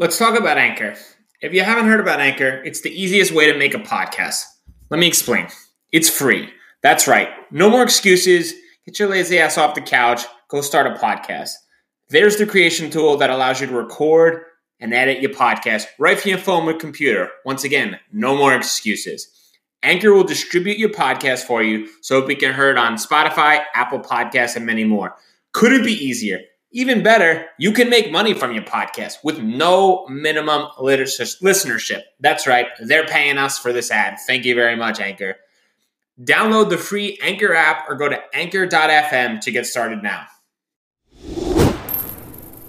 Let's talk about Anchor. If you haven't heard about Anchor, it's the easiest way to make a podcast. Let me explain. It's free. That's right. No more excuses. Get your lazy ass off the couch. Go start a podcast. There's the creation tool that allows you to record and edit your podcast right from your phone or computer. Once again, no more excuses. Anchor will distribute your podcast for you so it can be heard on Spotify, Apple Podcasts, and many more. Could it be easier? Even better, you can make money from your podcast with no minimum listenership. That's right, they're paying us for this ad. Thank you very much, Anchor. Download the free Anchor app or go to anchor.fm to get started now.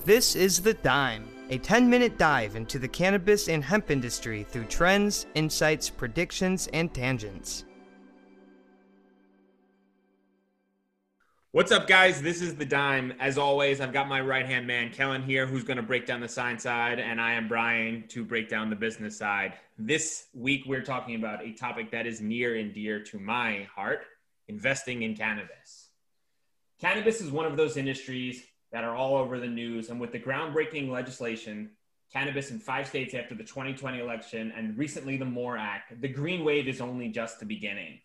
This is The Dime, a 10 minute dive into the cannabis and hemp industry through trends, insights, predictions, and tangents. What's up, guys? This is the Dime. As always, I've got my right hand man, Kellan, here, who's going to break down the science side, and I am Bryan to break down the business side. This week, we're talking about a topic that is near and dear to my heart investing in cannabis. Cannabis is one of those industries that are all over the news, and with the groundbreaking legislation, cannabis in five states after the 2020 election, and recently the MORE Act, the green wave is only just the beginning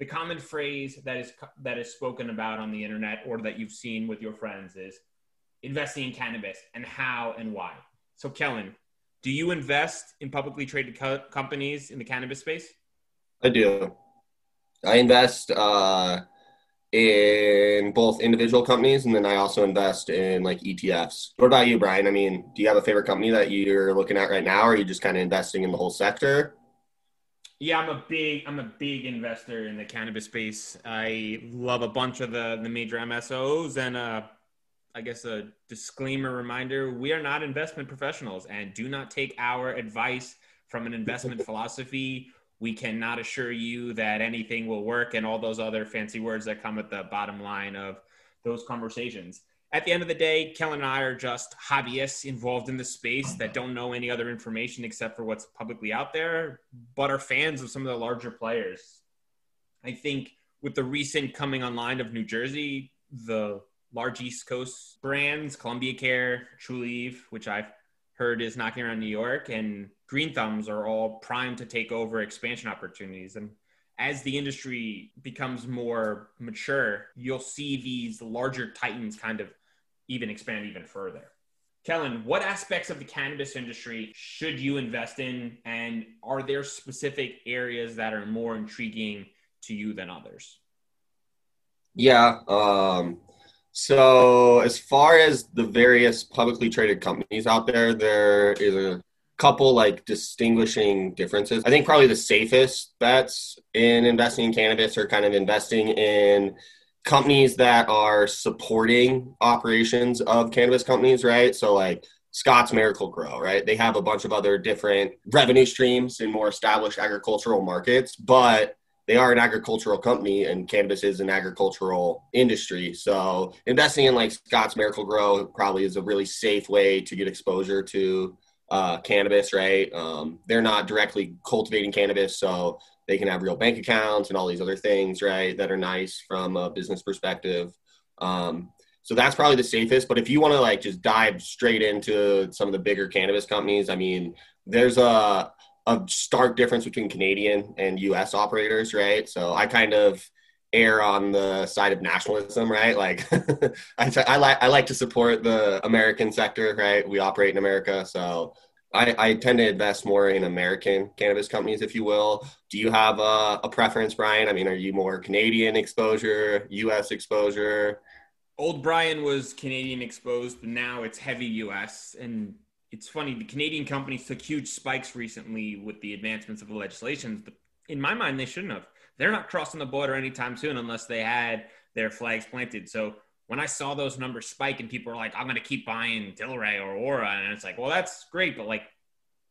the common phrase that is that is spoken about on the internet or that you've seen with your friends is investing in cannabis and how and why. So, Kellan, do you invest in publicly traded co- companies in the cannabis space? I do. I invest uh, in both individual companies and then I also invest in like ETFs. What about you, Bryan? I mean, do you have a favorite company that you're looking at right now, or are you just kind of investing in the whole sector? Yeah, I'm a big I'm a big investor in the cannabis space. I love a bunch of the the major MSOs and uh I guess a disclaimer reminder, we are not investment professionals and do not take our advice from an investment philosophy. We cannot assure you that anything will work and all those other fancy words that come at the bottom line of those conversations at the end of the day, Kellan and I are just hobbyists involved in the space that don't know any other information except for what's publicly out there, but are fans of some of the larger players. I think with the recent coming online of New Jersey, the large East Coast brands, Columbia Care, Trulieve, which I've heard is knocking around New York, and Green Thumbs are all primed to take over expansion opportunities. And as the industry becomes more mature, you'll see these larger titans kind of even expand even further. Kellan, what aspects of the cannabis industry should you invest in? And are there specific areas that are more intriguing to you than others? Yeah. Um, so, as far as the various publicly traded companies out there, there is a couple like distinguishing differences. I think probably the safest bets in investing in cannabis are kind of investing in companies that are supporting operations of cannabis companies, right? So like Scotts Miracle-Gro, right? They have a bunch of other different revenue streams in more established agricultural markets, but they are an agricultural company and cannabis is an agricultural industry. So investing in like Scotts Miracle-Gro probably is a really safe way to get exposure to uh, cannabis, right? Um, they're not directly cultivating cannabis, so they can have real bank accounts and all these other things, right, that are nice from a business perspective. Um, so that's probably the safest. But if you want to like just dive straight into some of the bigger cannabis companies, I mean, there's a a stark difference between Canadian and U.S. operators, right? So I kind of err on the side of nationalism, right? Like I, I like I like to support the American sector, right? We operate in America, so I, I tend to invest more in American cannabis companies, if you will. Do you have a, a preference, Bryan? I mean, are you more Canadian exposure, U.S. exposure? Old Bryan was Canadian exposed, but now it's heavy U.S. And it's funny, the Canadian companies took huge spikes recently with the advancements of the legislation. But in my mind, they shouldn't have. They're not crossing the border anytime soon unless they had their flags planted. So when I saw those numbers spike and people are like, I'm going to keep buying Tilray or Aura, and it's like, well, that's great, but like,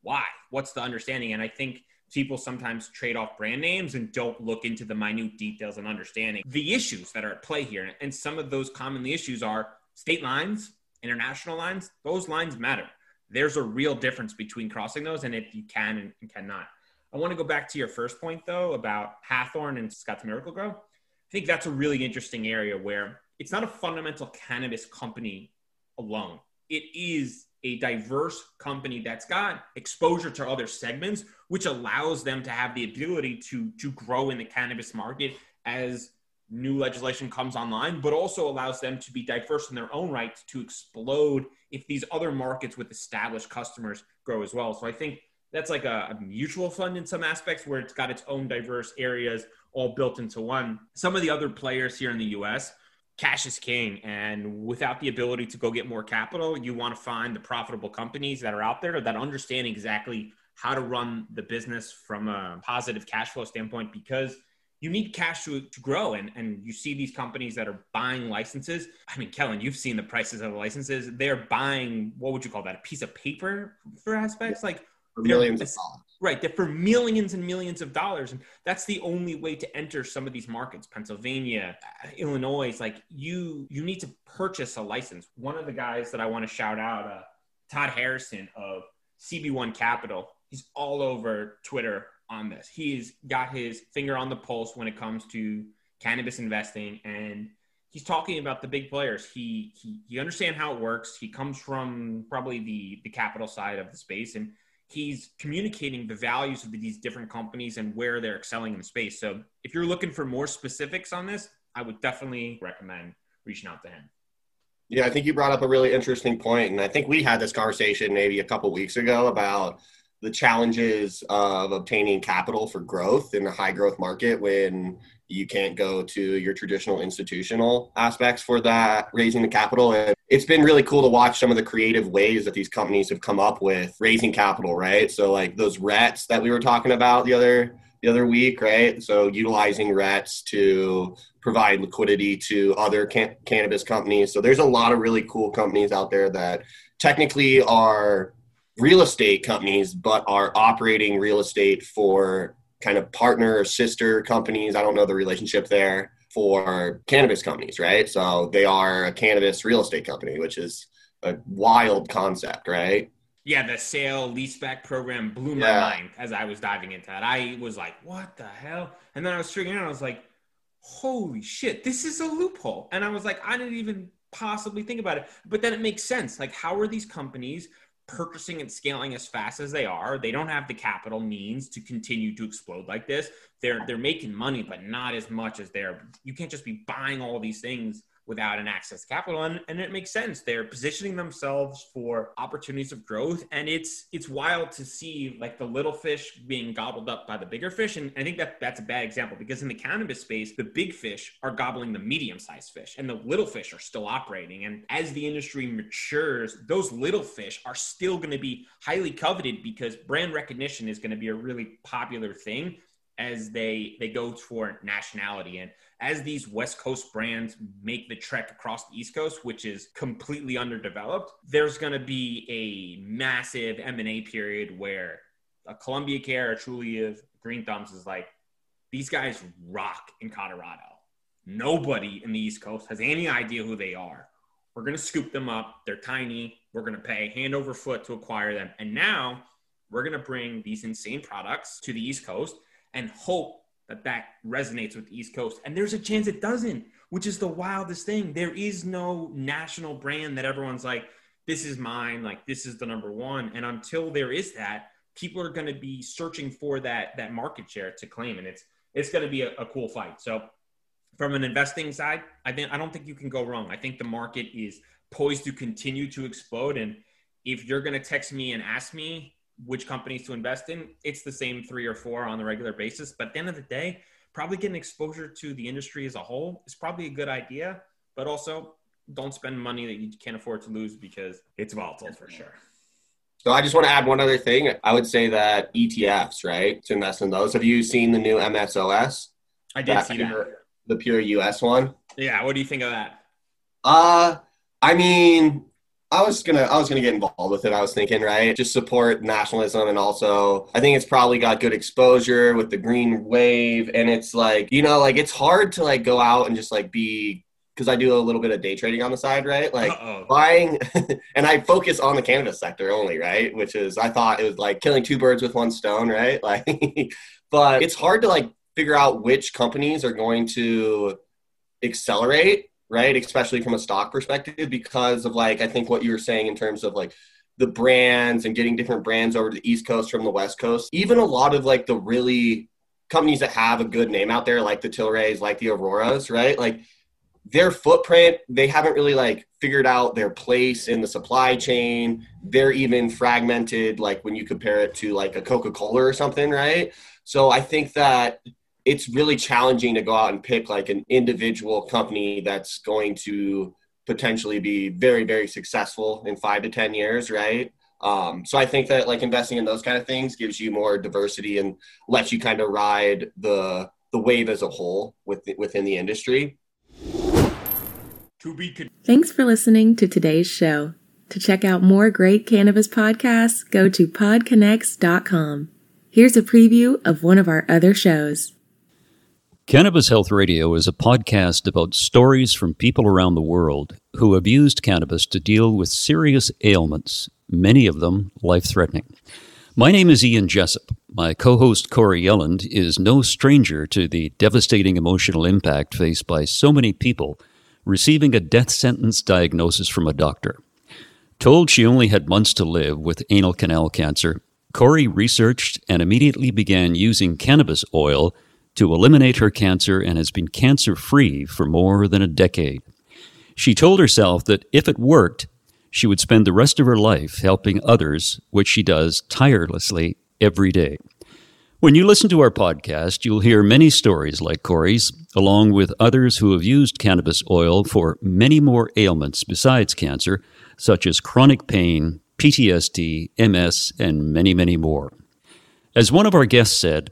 why? What's the understanding? And I think people sometimes trade off brand names and don't look into the minute details and understanding the issues that are at play here. And some of those commonly issues are state lines, international lines. Those lines matter. There's a real difference between crossing those and if you can and cannot. I want to go back to your first point though about Hawthorne and Scotts Miracle-Gro. I think that's a really interesting area where it's not a fundamental cannabis company alone. It is a diverse company that's got exposure to other segments, which allows them to have the ability to to grow in the cannabis market as new legislation comes online, but also allows them to be diverse in their own right to explode if these other markets with established customers grow as well. So I think that's like a, a, mutual fund in some aspects where it's got its own diverse areas all built into one. Some of the other players here in the US, cash is king. And without the ability to go get more capital, you want to find the profitable companies that are out there that understand exactly how to run the business from a positive cash flow standpoint because you need cash to, to grow and, and you see these companies that are buying licenses. I mean kellan you've seen the prices of the licenses. They're buying what would you call that a piece of paper for aspects? Like millions of dollars right they're for millions and millions of dollars and that's the only way to enter some of these markets pennsylvania illinois like you you need to purchase a license one of the guys that i want to shout out uh, todd harrison of cb1 capital he's all over twitter on this. He's got his finger on the pulse when it comes to cannabis investing and he's talking about the big players. He he he understands how it works. He comes from probably the the capital side of the space and he's communicating the values of these different companies and where they're excelling in the space. So if you're looking for more specifics on this, I would definitely recommend reaching out to him. Yeah, I think you brought up a really interesting point, and I think we had this conversation maybe a couple weeks ago about the challenges of obtaining capital for growth in a high growth market when you can't go to your traditional institutional aspects for that raising the capital and it's been really cool to watch some of the creative ways that these companies have come up with raising capital right? So like those REITs that we were talking about the other the other week right? So utilizing REITs to provide liquidity to other can- cannabis companies. So there's a lot of really cool companies out there that technically are real estate companies, but are operating real estate for kind of partner or sister companies. I don't know the relationship there for cannabis companies, right? So they are a cannabis real estate company, which is a wild concept, right? Yeah, the sale leaseback program blew my yeah. mind as I was diving into that. I was like, what the hell? And then I was figuring out, I was like, holy shit, this is a loophole. And I was like, I didn't even possibly think about it. But then it makes sense. Like, how are these companies purchasing and scaling as fast as they are. They don't have the capital means to continue to explode like this. They're they're making money, but not as much as they're. You can't just be buying all these things without an access to capital. And, and it makes sense. They're positioning themselves for opportunities of growth. And it's it's wild to see like the little fish being gobbled up by the bigger fish. And i think that that's a bad example because in the cannabis space the big fish are gobbling the medium sized fish and the little fish are still operating. And as the industry matures those little fish are still going to be highly coveted because brand recognition is going to be a really popular thing as they they go for nationality. And as these west coast brands make the trek across the east coast which is completely underdeveloped there's going to be a massive m&a period where a columbia care a trulieve green thumbs is like these guys rock in colorado. Nobody in the east coast has any idea who they are. We're going to scoop them up. They're tiny. We're going to pay hand over foot to acquire them. And now we're going to bring these insane products to the east coast and hope that that resonates with the East Coast. And there's a chance it doesn't, which is the wildest thing. There is no national brand that everyone's like, this is mine, like this is the number one. And until there is that, people are going to be searching for that that market share to claim, and it's it's going to be a, a cool fight. So, from an investing side, I think I don't think you can go wrong. I think the market is poised to continue to explode, and if you're going to text me and ask me which companies to invest in, it's the same three or four on the regular basis. But at the end of the day, probably getting exposure to the industry as a whole is probably a good idea. But also, don't spend money that you can't afford to lose because it's volatile for sure. So I just want to add one other thing. I would say that ETFs, right, to invest in those. Have you seen the new MSOS? I did that see pure, that. The pure US one. Yeah. What do you think of that? Uh, I mean, I was gonna I was gonna get involved with it. I was thinking, right, just support nationalism, and also I think it's probably got good exposure with the green wave, and it's like you know, like it's hard to like go out and just like be because I do a little bit of day trading on the side, right? Like Uh-oh. buying, and I focus on the cannabis sector only, right? Which is I thought it was like killing two birds with one stone, right? Like, but it's hard to like figure out which companies are going to accelerate right? Especially from a stock perspective, because of like, I think what you were saying in terms of like the brands and getting different brands over to the East Coast from the West Coast. Even a lot of like the really companies that have a good name out there, like the Tilrays, like the Auroras, right? Like their footprint, they haven't really like figured out their place in the supply chain. They're even fragmented, like when you compare it to like a Coca Cola or something, right? So I think that it's really challenging to go out and pick like an individual company that's going to potentially be very, very successful in five to 10 years, right? Um, so I think that like investing in those kind of things gives you more diversity and lets you kind of ride the the wave as a whole with, within the industry. To be con- Thanks for listening to today's show. To check out more great cannabis podcasts, go to podconnects.com. Here's a preview of one of our other shows. Cannabis Health Radio is a podcast about stories from people around the world who have used cannabis to deal with serious ailments, many of them life threatening. My name is Ian Jessup. My co host Corey Yelland is no stranger to the devastating emotional impact faced by so many people receiving a death sentence diagnosis from a doctor. Told she only had months to live with anal canal cancer, Corey researched and immediately began using cannabis oil to eliminate her cancer and has been cancer free for more than a decade. She told herself that if it worked, she would spend the rest of her life helping others, which she does tirelessly every day. When you listen to our podcast, you'll hear many stories like Corey's, along with others who have used cannabis oil for many more ailments besides cancer, such as chronic pain, PTSD, MS, and many, many more. As one of our guests said,